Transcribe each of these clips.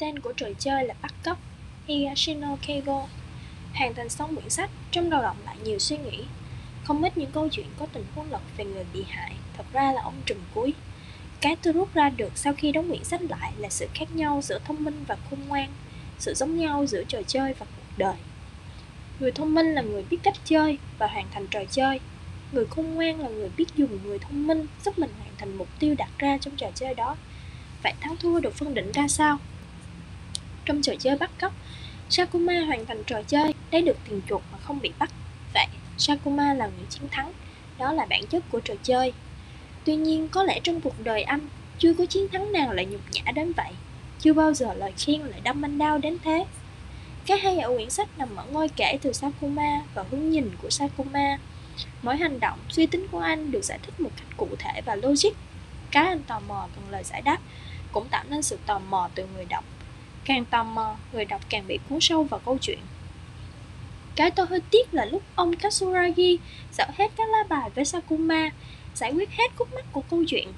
tên của trò chơi là bắt cóc Higashino à, Keigo. Hoàn thành xong quyển sách, trong đầu động lại nhiều suy nghĩ. Không ít những câu chuyện có tình huống lật về người bị hại Thật ra là ông trùm cuối. Cái tôi rút ra được sau khi đóng quyển sách lại là sự khác nhau giữa thông minh và khôn ngoan Sự giống nhau giữa trò chơi và cuộc đời. Người thông minh là người biết cách chơi và hoàn thành trò chơi. Người khôn ngoan là người biết dùng người thông minh giúp mình hoàn thành mục tiêu đặt ra trong trò chơi đó. Vậy thắng thua được phân định ra sao? Trong trò chơi bắt cóc, Sakuma hoàn thành trò chơi, lấy được tiền chuột mà không bị bắt. Vậy, Sakuma là người chiến thắng, đó là bản chất của trò chơi. Tuy nhiên, có lẽ trong cuộc đời anh, chưa có chiến thắng nào lại nhục nhã đến vậy. Chưa bao giờ lời khen lại đâm anh đau đến thế. Cái hay ở quyển sách nằm ở ngôi kể từ Sakuma và hướng nhìn của Sakuma. Mỗi hành động, suy tính của anh được giải thích một cách cụ thể và logic. Cái anh tò mò cần lời giải đáp, cũng tạo nên sự tò mò từ người đọc Càng tò mò, người đọc càng bị cuốn sâu vào câu chuyện. Cái tôi hơi tiếc là lúc ông Katsuragi dạo hết các lá bài với Sakuma, giải quyết hết khúc mắc của câu chuyện.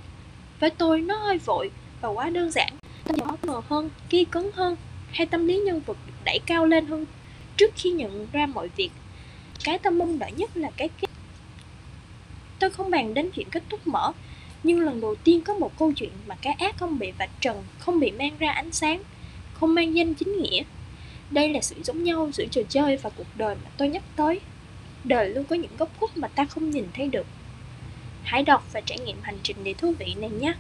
Với tôi, nó hơi vội và quá đơn giản. Tâm nhỏ mờ hơn, ghi cấn hơn, hay tâm lý nhân vật được đẩy cao lên hơn trước khi nhận ra mọi việc. Cái tâm mong đợi nhất là cái kết. Tôi không bàn đến chuyện kết thúc mở, nhưng lần đầu tiên có một câu chuyện mà cái ác không bị vạch trần, không bị mang ra ánh sáng không mang danh chính nghĩa. Đây là sự giống nhau giữa trò chơi và cuộc đời mà tôi nhắc tới. Đời luôn có những góc khuất mà ta không nhìn thấy được. Hãy đọc và trải nghiệm hành trình để thú vị này nhé.